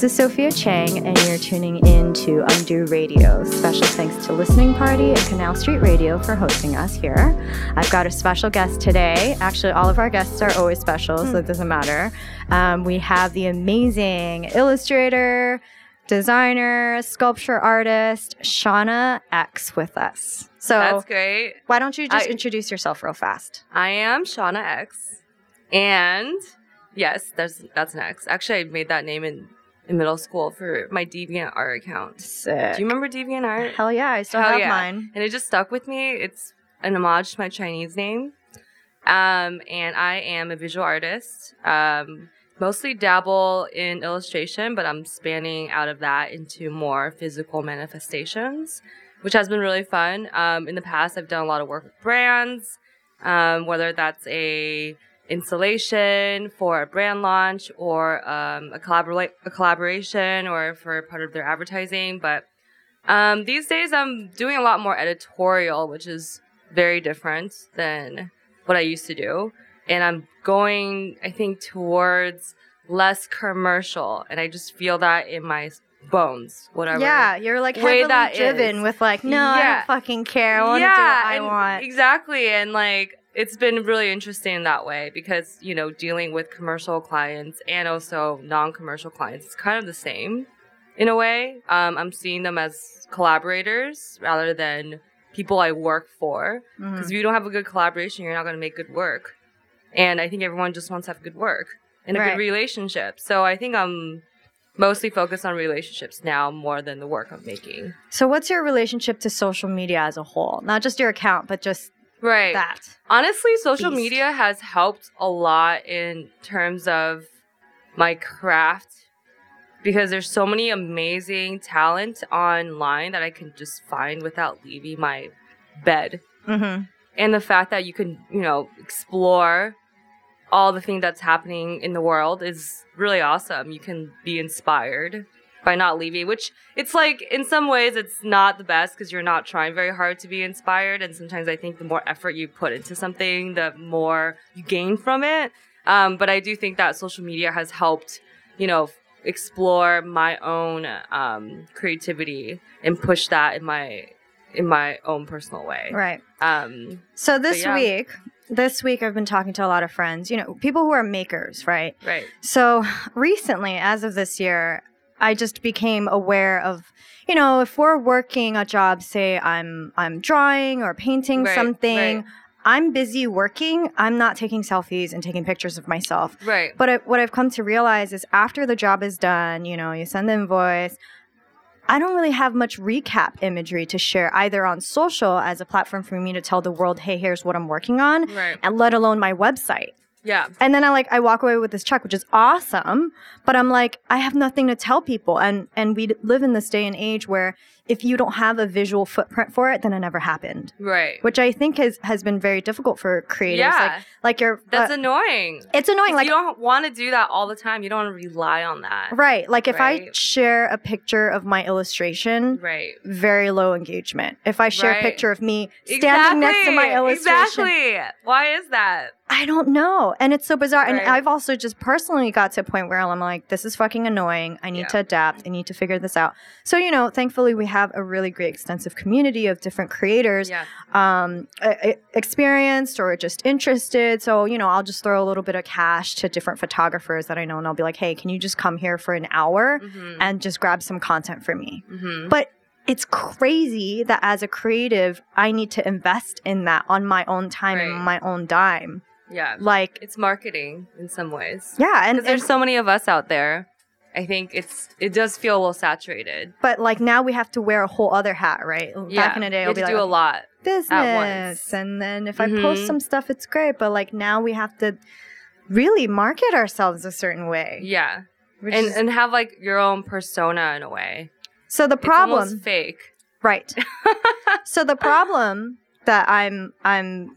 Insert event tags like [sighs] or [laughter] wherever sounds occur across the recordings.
This is Sophia Chang, and you're tuning in to Undo Radio. Special thanks to Listening Party and Canal Street Radio for hosting us here. I've got a special guest today. Actually, all of our guests are always special, so it doesn't matter. Um, we have the amazing illustrator, designer, sculpture artist, Shawna X with us. So That's great. why don't you just I- introduce yourself real fast? I am Shawna X, and yes, there's that's an X. Actually, I made that name in in middle school for my Deviant Art account. Sick. Do you remember Deviant Art? Hell yeah, I still Hell have yeah. mine. And it just stuck with me. It's an homage to my Chinese name. Um, and I am a visual artist. Um, mostly dabble in illustration, but I'm spanning out of that into more physical manifestations, which has been really fun. Um, in the past, I've done a lot of work with brands, um, whether that's a installation for a brand launch or um, a, collabora- a collaboration or for part of their advertising. But um, these days, I'm doing a lot more editorial, which is very different than what I used to do. And I'm going, I think, towards less commercial. And I just feel that in my bones, whatever. Yeah, you're like way that driven is. with like, no, I don't fucking care. I want to do what I and want. Exactly. And like, it's been really interesting in that way because, you know, dealing with commercial clients and also non commercial clients is kind of the same in a way. Um, I'm seeing them as collaborators rather than people I work for. Because if you don't have a good collaboration, you're not going to make good work. And I think everyone just wants to have good work and a Right. good relationship. So I think I'm mostly focused on relationships now more than the work I'm making. So, what's your relationship to social media as a whole? Not just your account, but just Right. that. Honestly, social Beast. media has helped a lot in terms of my craft because there's so many amazing talent online that I can just find without leaving my bed. Mm-hmm. And the fact that you can, you know, explore all the thing that's happening in the world is really awesome. You can be inspired by not leaving, which it's like in some ways it's not the best because you're not trying very hard to be inspired. And sometimes I think the more effort you put into something, the more you gain from it. Um, but I do think that social media has helped, you know, explore my own um, creativity and push that in my in my own personal way. Right. Um, So, this yeah. week, this week, I've been talking to a lot of friends, you know, people who are makers, right? right. So recently, as of this year, I just became aware of, you know, if we're working a job, say I'm I'm drawing or painting Right, something, right. I'm busy working. I'm not taking selfies and taking pictures of myself. Right. But I, what I've come to realize is after the job is done, you know, you send the invoice. I don't really have much recap imagery to share either on social as a platform for me to tell the world, hey, here's what I'm working on, Right. and let alone my website. Yeah. And then I like I walk away with this check, which is awesome. But I'm like, I have nothing to tell people. And and we live in this day and age where if you don't have a visual footprint for it, then it never happened. Right. Which I think has has been very difficult for creatives. Yeah. Like like you're That's uh, annoying. it's annoying. Like you don't want to do that all the time. You don't want to rely on that. right. Like if I share a picture of my illustration, Right. very low engagement. If I share a picture of me standing next to my Exactly. illustration, Exactly. Why is that? I don't know. And it's so bizarre. And I've also just personally got to a point where I'm like, this is fucking annoying. I need Yeah. to adapt. I need to figure this out. So, you know, thankfully we have a really great extensive community of different creators, Yeah. um, experienced or just interested. So, you know, I'll just throw a little bit of cash to different photographers that I know and I'll be like, hey, can you just come here for an hour Mm-hmm. and just grab some content for me? mm-hmm. But it's crazy that as a creative, I need to invest in that on my own time and my own dime. Yeah. Like, It's marketing in some ways. yeah, and, there's and- so many of us out there. I think it's it does feel a little saturated. but like now we have to wear a whole other hat, right? yeah. Back in the day, be to like do a lot. business, and then if I post Mhm. some stuff, it's great. But like now we have to really market ourselves a certain way. Yeah. And is- and have like your own persona in a way. so the problem, fake. right? [laughs] so the problem that I'm I'm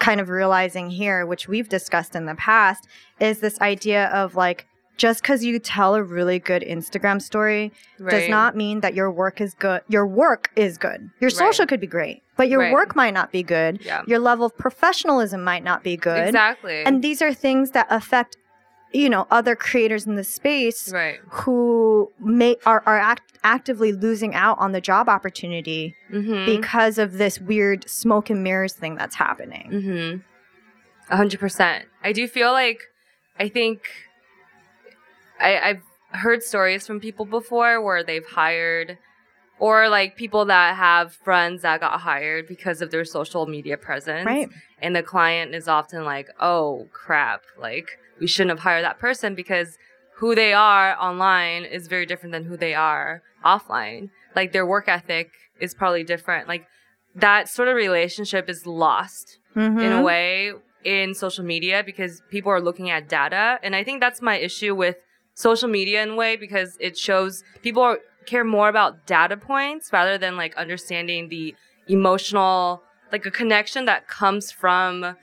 kind of realizing here, which we've discussed in the past, is this idea of like just because you tell a really good Instagram story right. does not mean that your work is good. Your work is good. Your social Right. could be great, but your Right. work might not be good. Yeah. Your level of professionalism might not be good. Exactly. And these are things that affect, you know, other creators in the space who may are, are act- actively losing out on the job opportunity Mm-hmm. because of this weird smoke and mirrors thing that's happening. Mm-hmm. A hundred percent. I do feel like I think I, I've heard stories from people before where they've hired or like people that have friends that got hired because of their social media presence. Right. And the client is often like, oh crap, like we shouldn't have hired that person because who they are online is very different than who they are offline. Like their work ethic is probably different. Like that sort of relationship is lost in a Mhm. way in social media because people are looking at data. And I think that's my issue with social media in a way because it shows people are, care more about data points rather than like understanding the emotional, like a connection that comes from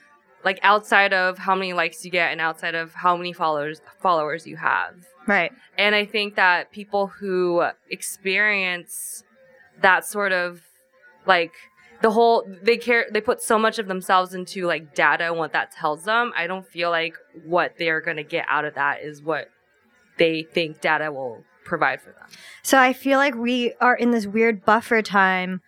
like outside of how many likes you get and outside of how many followers followers you have. Right. And I think that people who experience that sort of like the whole they care they put so much of themselves into like data and what that tells them. I don't feel like what they're gonna get out of that is what they think data will provide for them. So I feel like we are in this weird buffer time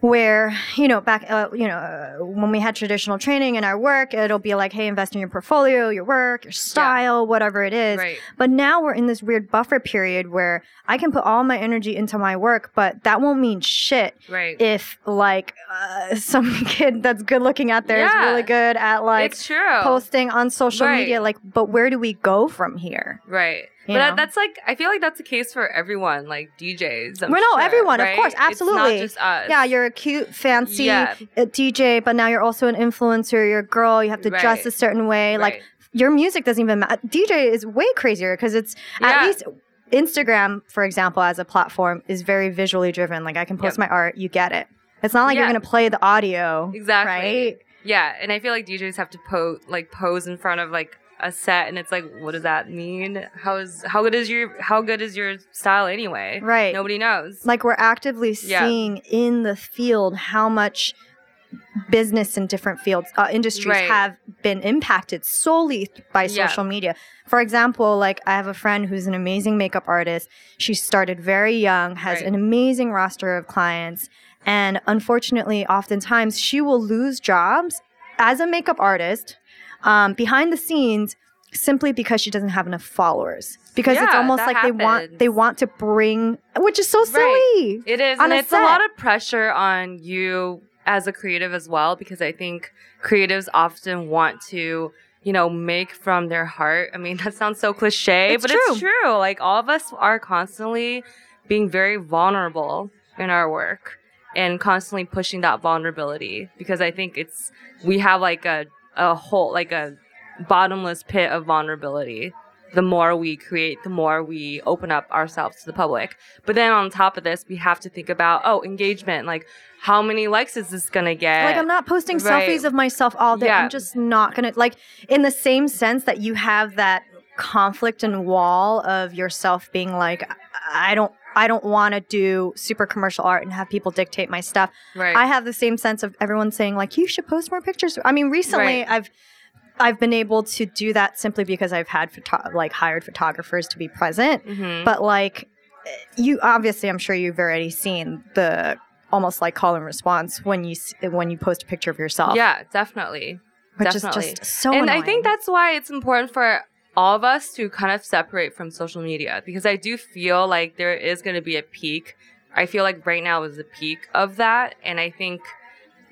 where you know back uh, you know uh, when we had traditional training in our work it'll be like hey invest in your portfolio your work your style whatever it is Right. but now we're in this weird buffer period where i can put all my energy into my work but that won't mean shit Right. if like uh, [laughs] some kid that's good looking out there is Yeah. really good at like posting on social Right. media like but where do we go from here Right. You but that, that's like I feel like that's the case for everyone, like DJs. I'm Well, no, sure, everyone, of right? course, It's not absolutely. just us. Yeah, you're a cute, fancy Yeah. uh, DJ, but now you're also an influencer. You're a girl. You have to dress a certain way. Like your music doesn't even matter. DJ is way crazier because it's at Yeah. least Instagram, for example, as a platform is very visually driven. Like I can post Yep. my art, you get it. It's not like you're gonna play the audio, Exactly. right? Yeah, and I feel like DJs have to pose like pose in front of like a set, and it's like, what does that mean? How is how good is your how good is your style anyway? Right. Nobody knows. Like we're actively Yeah. seeing in the field how much business in different fields, uh, industries Right. have been impacted solely by Yeah. social media. For example, like I have a friend who's an amazing makeup artist. She started very young, has Right. an amazing roster of clients, and unfortunately, oftentimes she will lose jobs as a makeup artist um, behind the scenes simply because she doesn't have enough followers. Because it's almost like they want they want to bring, which is so silly. It is, and a it's set. a lot of pressure on you as a creative as well, because I think creatives often want to, you know, make from their heart. I mean, [laughs] that sounds so cliche, It's but true. it's true. Like all of us are constantly being very vulnerable in our work and constantly pushing that vulnerability because I think it's we have like a a hole like a bottomless pit of vulnerability the more we create, the more we open up ourselves to the public. But then on top of this, we have to think about, oh, engagement. Like, how many likes is this to get? Like I'm not posting Right. selfies of myself all day. Yeah. I'm just not gonna like in the same sense that you have that conflict and wall of yourself being like, I don't I don't want to do super commercial art and have people dictate my stuff. right. I have the same sense of everyone saying like you should post more pictures. I mean, recently Right. I've I've been able to do that simply because I've had photo- like hired photographers to be present. Mhm. But like you obviously I'm sure you've already seen the almost like call and response when you when you post a picture of yourself. yeah, definitely. which definitely. is just so and annoying. I think that's why it's important for all of us to kind of separate from social media because I do feel like there is going to be a peak. I feel like right now is the peak of that. And I think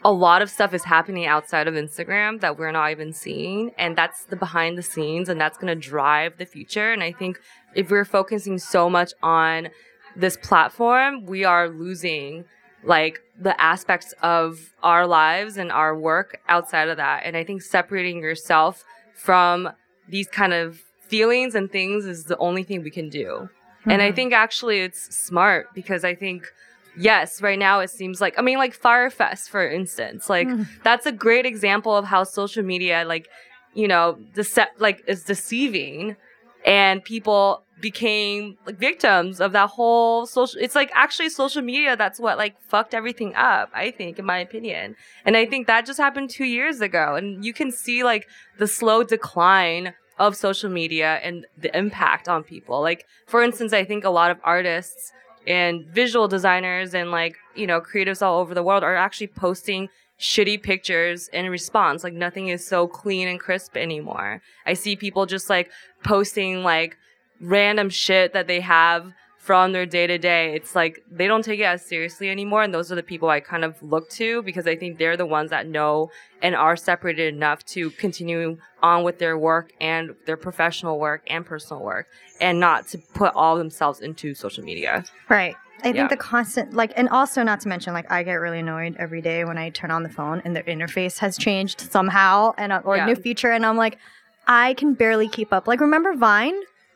a lot of stuff is happening outside of Instagram that we're not even seeing. And that's the behind the scenes and that's going to drive the future. And I think if we're focusing so much on this platform, we are losing like the aspects of our lives and our work outside of that. And I think separating yourself from these kind of feelings and things is the only thing we can do. And I Mhm. think actually it's smart because I think, yes, right now it seems like, I mean, like Fyre Fest, for instance, like Mhm. that's a great example of how social media, like, you know, dece- like is deceiving and people became like victims of that whole social it's like actually social media that's what like fucked everything up i think in my opinion. And i think that just happened 2 years ago and you can see like the slow decline of social media and the impact on people. Like for instance i think a lot of artists and visual designers and like you know creatives all over the world are actually posting shitty pictures in response like nothing is so clean and crisp anymore i see people just like posting like random shit that they have from their day to day. It's like they don't take it as seriously anymore. And those are the people I kind of look to because I think they're the ones that know and are separated enough to continue on with their work and their professional work and personal work and not to put all themselves into social media. Right. I think the constant, like, and also not to mention, like, I get really annoyed every day when I turn on the phone and the interface has changed somehow and uh, or Yeah. a new feature, and I'm like, I can barely keep up. Like, remember Vine?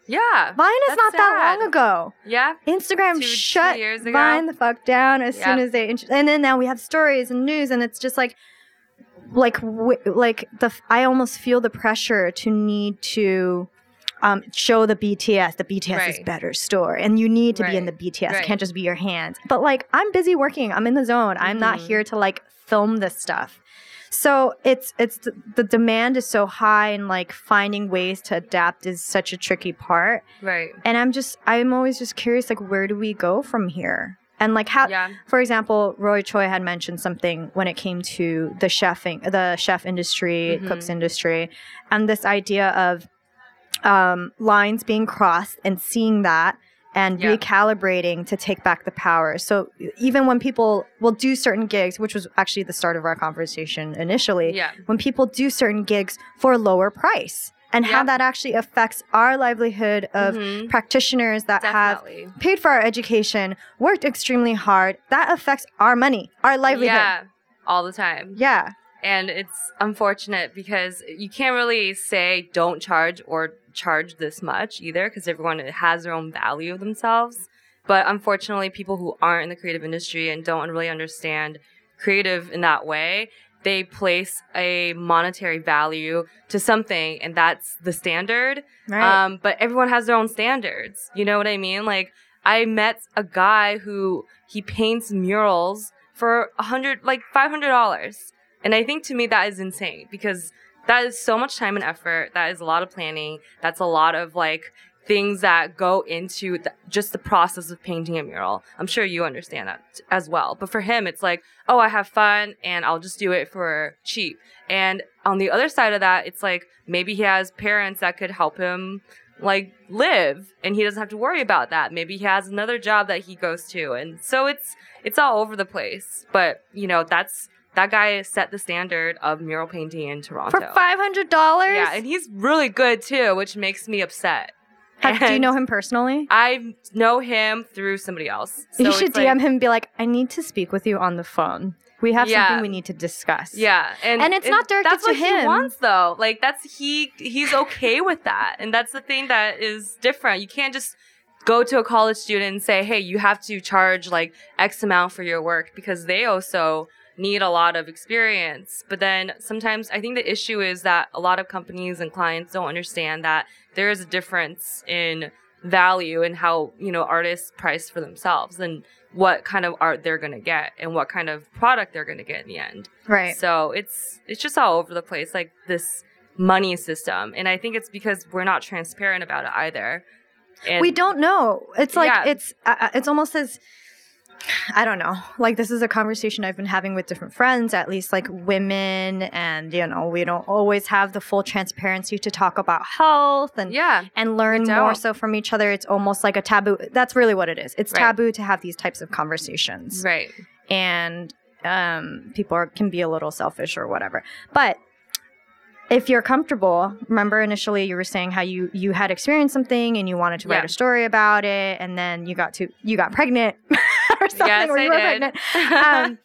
Yeah. Vine is not that long ago. Yeah. Instagram Two- two shut years ago. Vine the fuck down as soon as they, int- and then now we have stories and news, and it's just like, like, w- like the I almost feel the pressure to need to. Um, show the BTS. The BTS is better store, and you need to be in the Right. BTS. It can't just be your hands. But like, I'm busy working. I'm in the zone. I'm not Mhm. here to like film this stuff. So it's it's the, the demand is so high, and like finding ways to adapt is such a tricky part Right. and i'm just i'm always just curious like where do we go from here and like how Yeah. for example roy choi had mentioned something when it came to the chefing the chef industry Mhm. cooks industry and this idea of um, lines being crossed and seeing that and Yeah. recalibrating to take back the power so even when people will do certain gigs which was actually the start of our conversation initially Yeah. when people do certain gigs for a lower price and how that actually affects our livelihood of Mhm. practitioners that have paid for our education, worked extremely hard. That affects our money, our livelihood. Yeah. All the time. Yeah. And it's unfortunate because you can't really say don't charge or charge this much either because everyone has their own value of themselves. But unfortunately, people who aren't in the creative industry and don't really understand creative in that way, they place a monetary value to something and that's the standard. Right. Um, but everyone has their own standards. You know what I mean? Like I met a guy who he paints murals for a hundred, like five hundred dollars, and I think to me that is insane because that is so much time and effort. That is a lot of planning. That's a lot of like things that go into the, just the process of painting a mural. I'm sure you understand that as well. But for him, it's like, oh, I have fun and I'll just do it for cheap. And on the other side of that, it's like maybe he has parents that could help him like live and he doesn't have to worry about that. Maybe he has another job that he goes to. And so it's it's all over the place. But, you know, that's that guy set the standard of mural painting in Toronto. For five hundred dollars. yeah, and he's really good too, which makes me upset. do you know him personally? I know him through somebody else. So you should DM like- him and be like, I need to speak with you on the phone. We have Yeah. something we need to discuss. Yeah, and And it's not directed that's to what him. he wants, though. Like that's he he's okay with that, and that's the thing that is different. You can't just go to a college student and say, "Hey, you have to charge like X amount for your work," because they also need a lot of experience. But then sometimes I think the issue is that a lot of companies and clients don't understand that there is a difference in value and how you know artists price for themselves and what kind of art they're going to get and what kind of product they're going to get in the end Right. so it's it's just all over the place, like this money system, and I think it's because we're not transparent about it either. And we don't know. It's like Yeah. it's uh, uh, it's almost as I don't know. Like this is a conversation I've been having with different friends, at least like women, and you know we don't always have the full transparency to talk about health and Yeah, and learn more so from each other. It's almost like a taboo. That's really what it is. It's Right. taboo to have these types of conversations, right. and um, people are, can be a little selfish or whatever. But if you're comfortable, remember initially you were saying how you you had experienced something and you wanted to write Yeah. a story about it, and then you got to you got pregnant [laughs] or something, Yes, or you I were did. pregnant. [laughs] Um,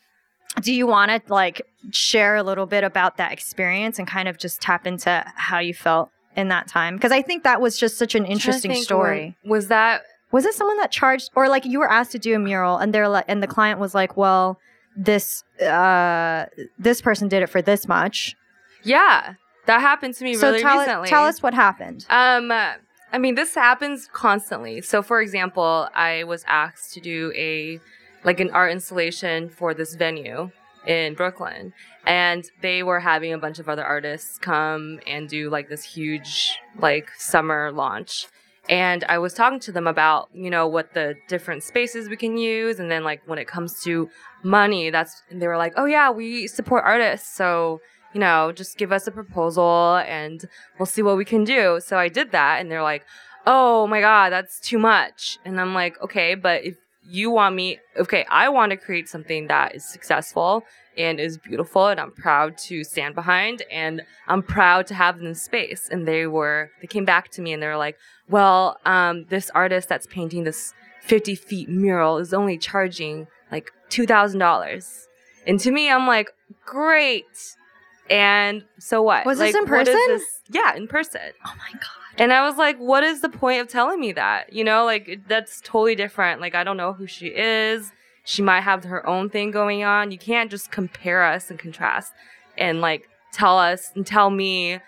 do you want to like share a little bit about that experience and kind of just tap into how you felt in that time? Because I think that was just such an interesting story. wa- Was that Was it someone that charged, or like you were asked to do a mural, and they're like, and the client was like, "Well, this uh, this person did it for this much." yeah? That happened to me So really tell, recently. tell us what happened. Um, I mean, this happens constantly. So, for example, I was asked to do a like an art installation for this venue in Brooklyn, and they were having a bunch of other artists come and do like this huge like summer launch. And I was talking to them about, you know, what the different spaces we can use. And then, like, when it comes to money, that's, they were like, oh, yeah, we support artists. So, you know, just give us a proposal and we'll see what we can do. So I did that and they're like, oh my God, that's too much. And I'm like, okay, but if you want me, okay, I want to create something that is successful and is beautiful and I'm proud to stand behind and I'm proud to have in this space. And they were, they came back to me and they were like, well, um, this artist that's painting this 50 feet mural is only charging like $2,000. And to me, I'm like, great and so what? Was like, this in person? This? Yeah, in person. Oh my god. And I was like, what is the point of telling me that? You know, like that's totally different. Like I don't know who she is. She might have her own thing going on. You can't just compare us and contrast and like tell us and tell me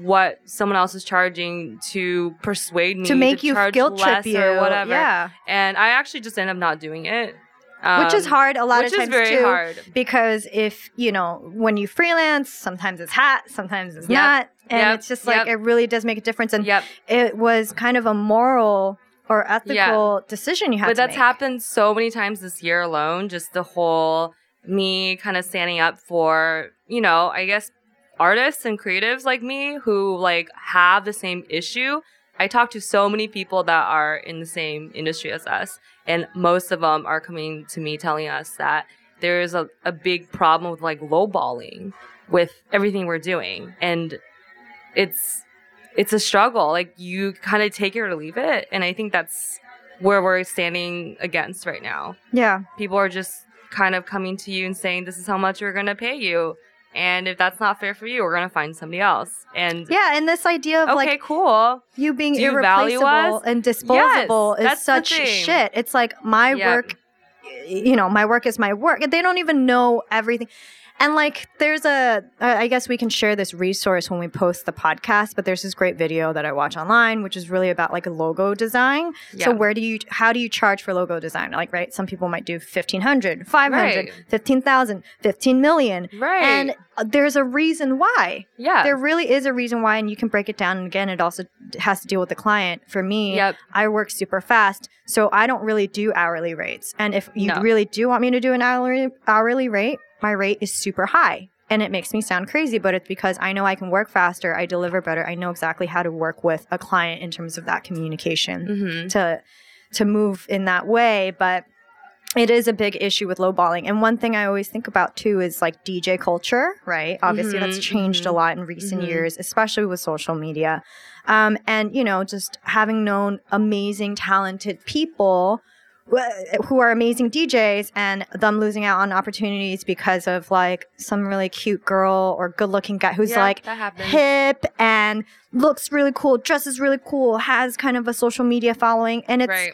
what someone else is charging to persuade me to make to you guilt trip you or whatever. Yeah. And I actually just end up not doing it. Um, which is um, hard a lot of times very too, hard because if you know when you freelance, sometimes it's hot, sometimes it's yep. not, and yep. it's just like yep. it really does make a difference. And it was kind of a moral or ethical yeah. decision you had. To make. But that's make. happened so many times this year alone. Just the whole me kind of standing up for you know, I guess artists and creatives like me who like have the same issue I talk to so many people that are in the same industry as us, and most of them are coming to me telling us that there is a, a big problem with like lowballing with everything we're doing. And it's it's a struggle. Like you kind of take it or leave it. And I think that's where we're standing against right now. Yeah. People are just kind of coming to you and saying, This is how much we're gonna pay you. And if that's not fair for you, we're gonna find somebody else. And yeah, and this idea of okay, like cool, you being you irreplaceable and disposable yes, is such shit. It's like my yep. work, you know, my work is my work. They don't even know everything. And like, there's a, I guess we can share this resource when we post the podcast, but there's this great video that I watch online, which is really about like a logo design. Yeah. So where do you, how do you charge for logo design? Like, right. Some people might do 1500, 500, Right. 15,000, 15 million. right? And uh, there's a reason why. yeah, There really is a reason why, and you can break it down. And again, it also has to deal with the client. For me, yep, I work super fast, so I don't really do hourly rates. And if you No. really do want me to do an hourly hourly rate, my rate is super high. And it makes me sound crazy, but it's because I know I can work faster, I deliver better, I know exactly how to work with a client in terms of that communication mm-hmm. to to move in that way. But it is a big issue with lowballing. And one thing I always think about too is like DJ culture, right? Obviously, that's Mhm, changed a mhm, lot in recent mhm. years, especially with social media. Um, and, you know, just having known amazing, talented people who are amazing DJs and them losing out on opportunities because of like some really cute girl or good looking guy who's Yeah, like hip and looks really cool, dresses really cool, has kind of a social media following. And it's, right,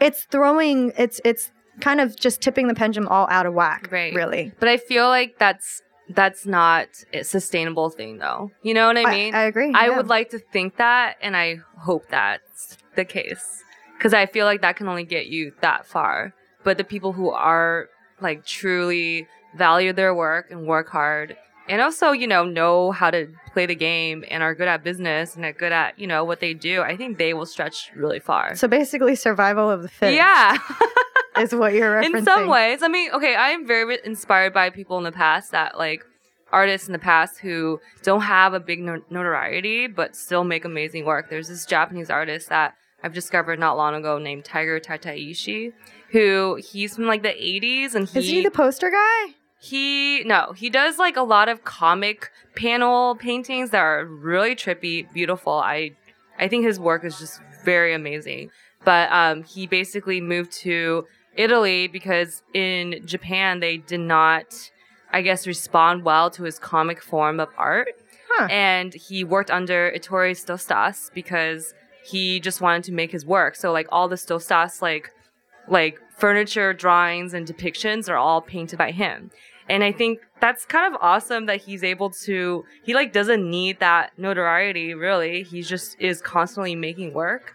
it's throwing it's it's kind of just tipping the pendulum all out of whack Right. really but I feel like that's that's not a sustainable thing, though. You know what I mean? I, agree I yeah. would like to think that, and I hope that's the case. Because I feel like that can only get you that far. But the people who are like truly value their work and work hard, and also, you know, know how to play the game and are good at business and are good at, you know, what they do, I think they will stretch really far. so basically survival of the fittest yeah. [laughs] is what you're referencing in some ways. I mean, okay, I am very inspired by people in the past that like artists in the past who don't have a big notoriety but still make amazing work. There's this Japanese artist that I've discovered not long ago named Tiger Tateishi, who he's from like the 80s and he is he the poster guy he no, he does like a lot of comic panel paintings that are really trippy, beautiful. I I think his work is just very amazing. But um he basically moved to Italy because in Japan they did not I guess respond well to his comic form of art. Huh. And he worked under Ettore Sottsass because he just wanted to make his work. So like all the Sottsass like like furniture drawings and depictions are all painted by him. And I think that's kind of awesome that he's able to, he like doesn't need that notoriety really. He just is constantly making work.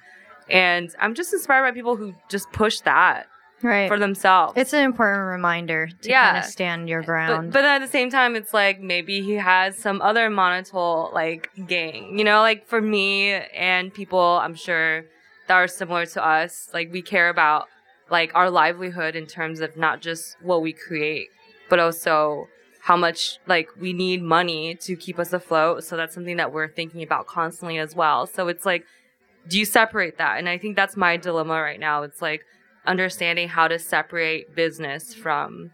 And I'm just inspired by people who just push that right. for themselves. It's an important reminder to Yeah. kind of stand your but, ground. but at the same time, it's like maybe he has some other monotone like gang, you know, like for me and people I'm sure that are similar to us, like we care about like our livelihood in terms of not just what we create, but also how much like we need money to keep us afloat. So that's something that we're thinking about constantly as well. So it's like, do you separate that? And I think that's my dilemma right now. It's like understanding how to separate business from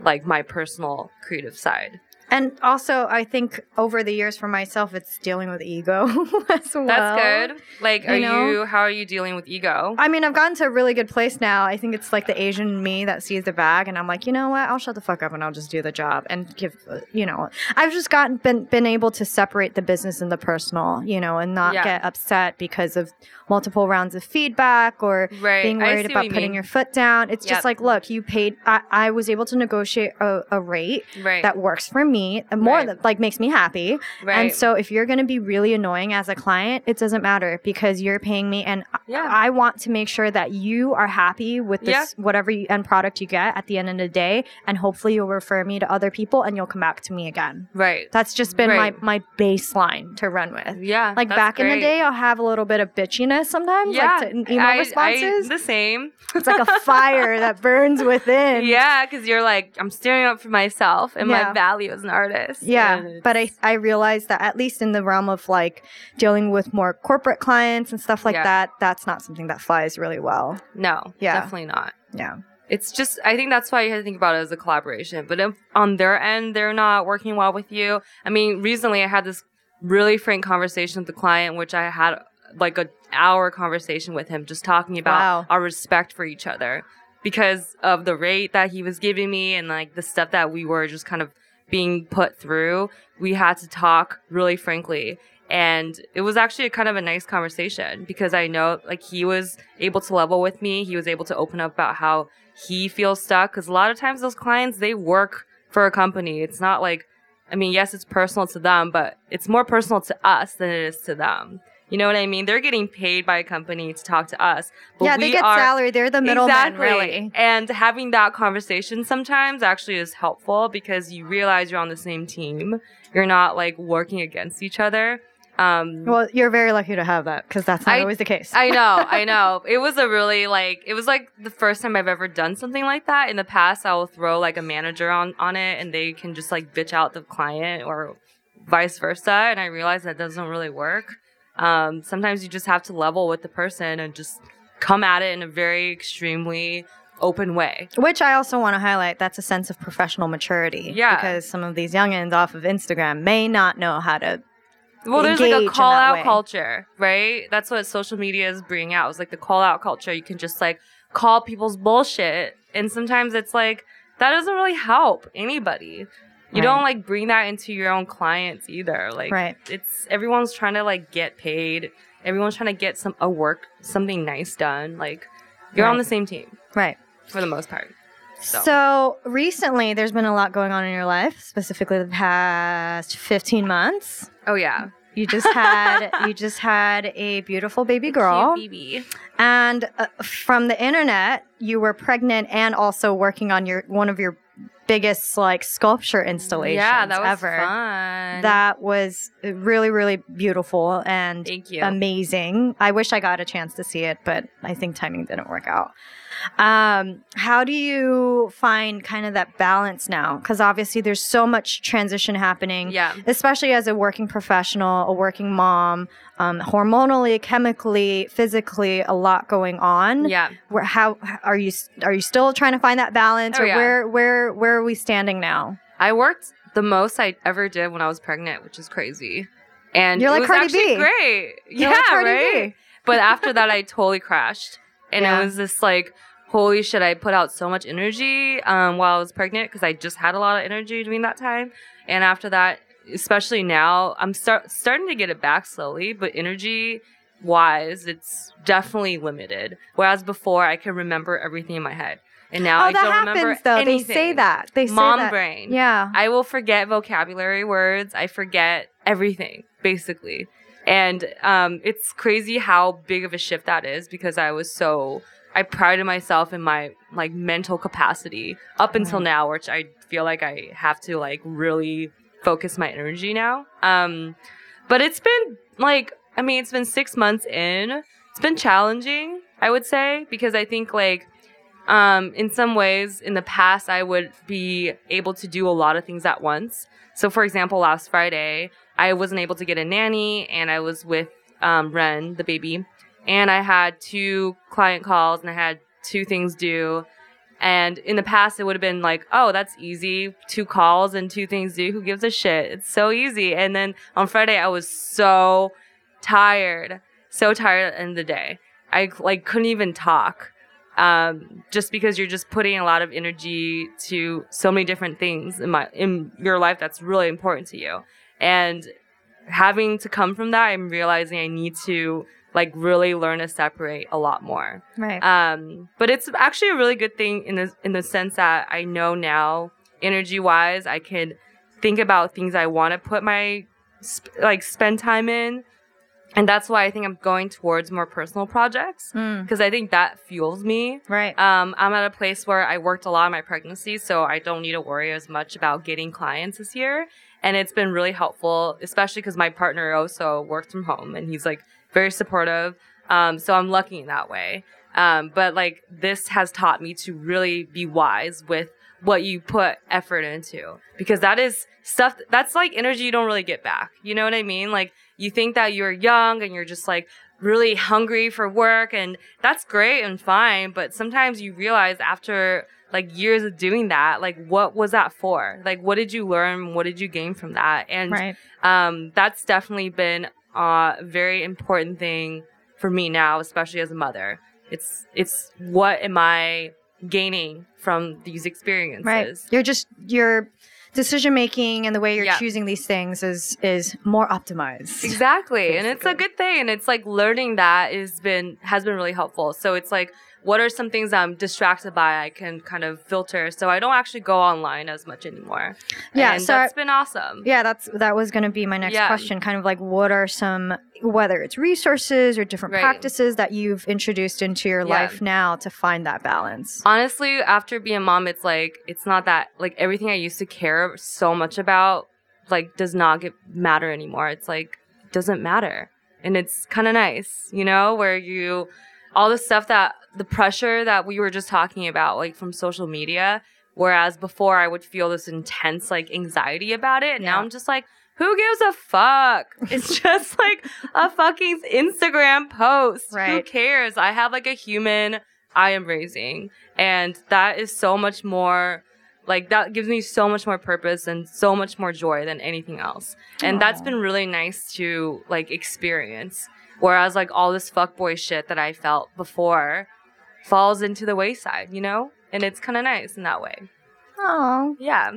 like my personal creative side. And also, I think over the years for myself, it's dealing with ego [laughs] as well. That's good. Like, you are know? you? How are you dealing with ego? I mean, I've gotten to a really good place now. I think it's like the Asian me that sees the bag, and I'm like, you know what? I'll shut the fuck up and I'll just do the job and give, you know, I've just gotten been been able to separate the business and the personal, you know, and not Yeah. get upset because of multiple rounds of feedback or Right. being worried about you putting mean. your foot down. It's Yep. just like, look, you paid. I, I was able to negotiate a, a rate Right. that works for me, more Right. that like makes me happy. right. And so if you're going to be really annoying as a client, it doesn't matter because you're paying me and I- Yeah. I want to make sure that you are happy with this Yeah. whatever you, end product you get at the end of the day and hopefully you'll refer me to other people and you'll come back to me again. right. That's just been Right. my my baseline to run with. Yeah. Like back in the day, I'll have a little bit of bitchiness sometimes, Yeah. like to, email I- I- responses. the same. it's like a [laughs] fire that burns within. Yeah, because you're like, I'm staring up for myself and Yeah. my value as an artist. Yeah, but I I realized that at least in the realm of like dealing with more corporate clients and stuff like Yeah. that, that's not something that flies really well. no, Yeah. definitely not. Yeah. It's just, I think that's why you have to think about it as a collaboration. But if on their end, they're not working well with you. I mean, recently I had this really frank conversation with the client, which I had like a hour conversation with him, just talking about Wow. our respect for each other because of the rate that he was giving me and like the stuff that we were just kind of being put through. We had to talk really frankly. And it was actually a kind of a nice conversation because I know like he was able to level with me. He was able to open up about how he feels stuck because a lot of times those clients they work for a company. It's not like I mean, yes, it's personal to them, but it's more personal to us than it is to them. You know what I mean? They're getting paid by a company to talk to us. But yeah, they get are, salary. They're the middleman, exactly. really. And having that conversation sometimes actually is helpful because you realize you're on the same team. You're not like working against each other. Um, Well, you're very lucky to have that because that's not I- always the case. I know, [laughs] I know. It was a really like it was like the first time I've ever done something like that. In the past, I will throw like a manager on on it, and they can just like bitch out the client or vice versa. And I realized that doesn't really work. Um, sometimes you just have to level with the person and just come at it in a very extremely open way. Which I also want to highlight. That's a sense of professional maturity. Yeah. Because some of these youngins off of Instagram may not know how to. Well, there's like a call out way. culture, right? That's what social media is bringing out. It's like the call out culture. You can just like call people's bullshit, and sometimes it's like that doesn't really help anybody. You Right. don't like bring that into your own clients either. Like, Right. it's everyone's trying to like get paid. Everyone's trying to get some a work something nice done. Like, you're on the same team Right. for the most part. So, So. recently, there's been a lot going on in your life, specifically the past 15 months. oh yeah, You just had [laughs] you just had a beautiful baby girl, Cute BB. and uh, from the internet, you were pregnant and also working on your one of your biggest like sculpture installation Yeah, that was ever. fun. That was really, really beautiful and Thank you. amazing. I wish I got a chance to see it, but I think timing didn't work out. Um, how do you find kind of that balance now? Because obviously there's so much transition happening, yeah. especially as a working professional, a working mom, um, hormonally, chemically, physically, a lot going on. Yeah. Where, how are you? Are you still trying to find that balance, Oh, or yeah. where, where, where are we standing now? I worked the most I ever did when I was pregnant, which is crazy. And You're it like was Cardi actually B. great. You're yeah, like right. B. But after that, I totally crashed, and Yeah. it was this like, holy shit! I put out so much energy um, while I was pregnant because I just had a lot of energy during that time. And after that, especially now, I'm start starting to get it back slowly, but energy wise, it's definitely limited. Whereas before, I can remember everything in my head. and now oh, I that don't happens remember though. anything. They say that. They say Mom that. brain. Yeah. I will forget vocabulary words. I forget everything basically, and um, it's crazy how big of a shift that is because I was so I prided myself in my like mental capacity up until now, which I feel like I have to like really focus my energy now. Um, but it's been like I mean, it's been six months in. It's been challenging, I would say, because I think like um, in some ways, in the past, I would be able to do a lot of things at once. So, for example, last Friday, I wasn't able to get a nanny, and I was with um, Ren, the baby, and I had two client calls, and I had two things due. And in the past, it would have been like, oh, that's easy. Two calls and two things due. Who gives a shit? It's so easy. And then on Friday, I was so tired, so tired of the day. I like couldn't even talk um, just because you're just putting a lot of energy to so many different things in my in your life that's really important to you and having to come from that i'm realizing i need to like really learn to separate a lot more Right. um, but it's actually a really good thing in the in the sense that i know now energy wise i can think about things i want to put my sp- like spend time in and that's why i think i'm going towards more personal projects Mm, because I think that fuels me. right. Um, I'm at a place where I worked a lot in my pregnancy, so I don't need to worry as much about getting clients this year. And it's been really helpful, especially because my partner also works from home and he's like very supportive. Um, so I'm lucky in that way. Um, but like this has taught me to really be wise with what you put effort into because that is stuff that's like energy you don't really get back. You know what I mean? Like you think that you're young and you're just like really hungry for work and that's great and fine but sometimes you realize after like years of doing that like what was that for like what did you learn what did you gain from that and right. um, that's definitely been a very important thing for me now especially as a mother it's it's what am i gaining from these experiences Right. You're just your decision making and the way you're Yeah. choosing these things is is more optimized. Exactly. And it's a good thing. And it's like learning that has been has been really helpful. So it's like what are some things I'm distracted by I can kind of filter so I don't actually go online as much anymore. Yeah, And so that's I- been awesome. Yeah, that's that was going to be my next Yeah. question. Kind of like, what are some, whether it's resources or different Right. practices that you've introduced into your Yeah. life now to find that balance? Honestly, after being a mom, it's like it's not that like everything I used to care so much about like does not get matter anymore. It's like doesn't matter. And it's kind of nice, you know, where you all the stuff that the pressure that we were just talking about like from social media whereas before I would feel this intense like anxiety about it. Now Yeah. I'm just like who gives a fuck? [laughs] It's just like a fucking Instagram post. Right. Who cares? I have like a human I am raising. And that is so much more like that gives me so much more purpose and so much more joy than anything else. And that's been really nice to like experience. Whereas like all this fuckboy shit that I felt before falls into the wayside, you know? And it's kind of nice in that way. Oh, Yeah.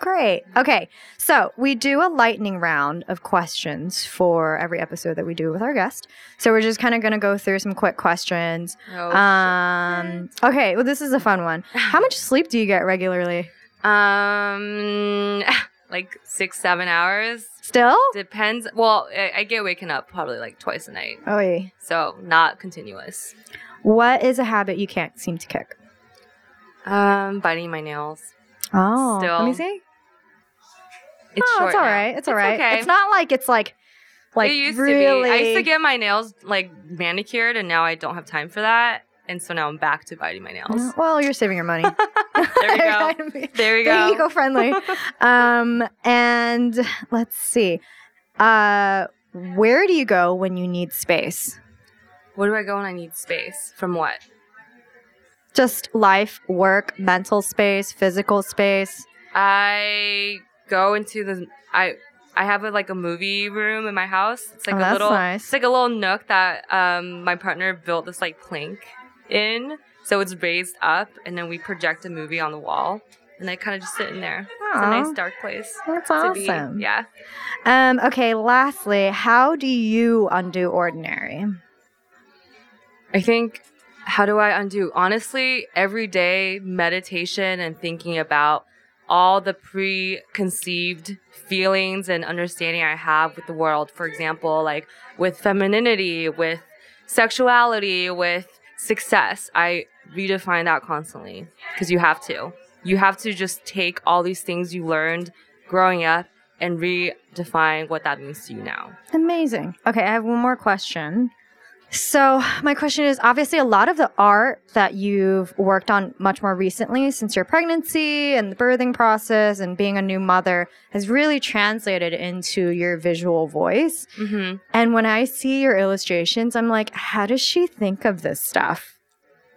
great. Okay, so we do a lightning round of questions for every episode that we do with our guest. So we're just kind of going to go through some quick questions. Oh, Um, okay, well, this is a fun one. [sighs] How much sleep do you get regularly? um, like six, seven hours. Still? Depends. Well, I, I get waken up probably like twice a night. Oh, yeah. So not continuous. What is a habit you can't seem to kick? Um, biting my nails. Oh, let me see. It's oh, short it's all now. right. It's all right. okay. It's not like it's like, like it used really. to be. I used to get my nails like manicured, and now I don't have time for that. And so now I'm back to biting my nails. Well, you're saving your money. [laughs] [laughs] there we go. [laughs] There we go. Eco-friendly. um, and let's see. Uh, where do you go when you need space? Where do I go when I need space? From what? Just life, work, mental space, physical space. I go into the I I have a, like a movie room in my house. It's like Oh, a that's little nice. it's like a little nook that um my partner built this like plank in. So it's raised up and then we project a movie on the wall. And I kind of just sit in there. It's a nice dark place That's awesome. be. Yeah. Um, okay, lastly, how do you undo ordinary? I think How do I undo? Honestly, every day meditation and thinking about all the preconceived feelings and understanding I have with the world. For example, like with femininity, with sexuality, with success. I redefine that constantly because you have to. You have to just take all these things you learned growing up and redefine what that means to you now. Amazing. Okay, I have one more question. So, my question is obviously a lot of the art that you've worked on much more recently since your pregnancy and the birthing process and being a new mother has really translated into your visual voice. Mm-hmm. And when I see your illustrations, I'm like, how does she think of this stuff?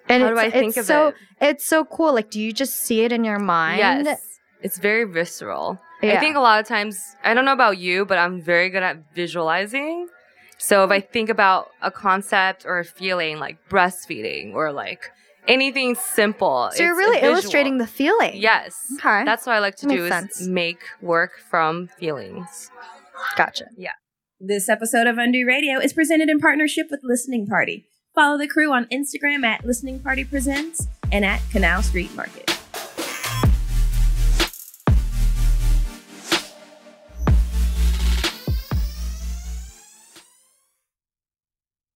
And How it's, do I think of so, it? It's so cool. Like, do you just see it in your mind? Yes. It's very visceral. Yeah. I think a lot of times, I don't know about you, but I'm very good at visualizing. So if I think about a concept or a feeling like breastfeeding or like anything simple, So you're really illustrating the feeling. Yes. Okay. That's what I like to Makes do sense. is make work from feelings. gotcha. Yeah. This episode of Undo Radio is presented in partnership with Listening Party. Follow the crew on Instagram at Listening Party Presents and at Canal Street Market.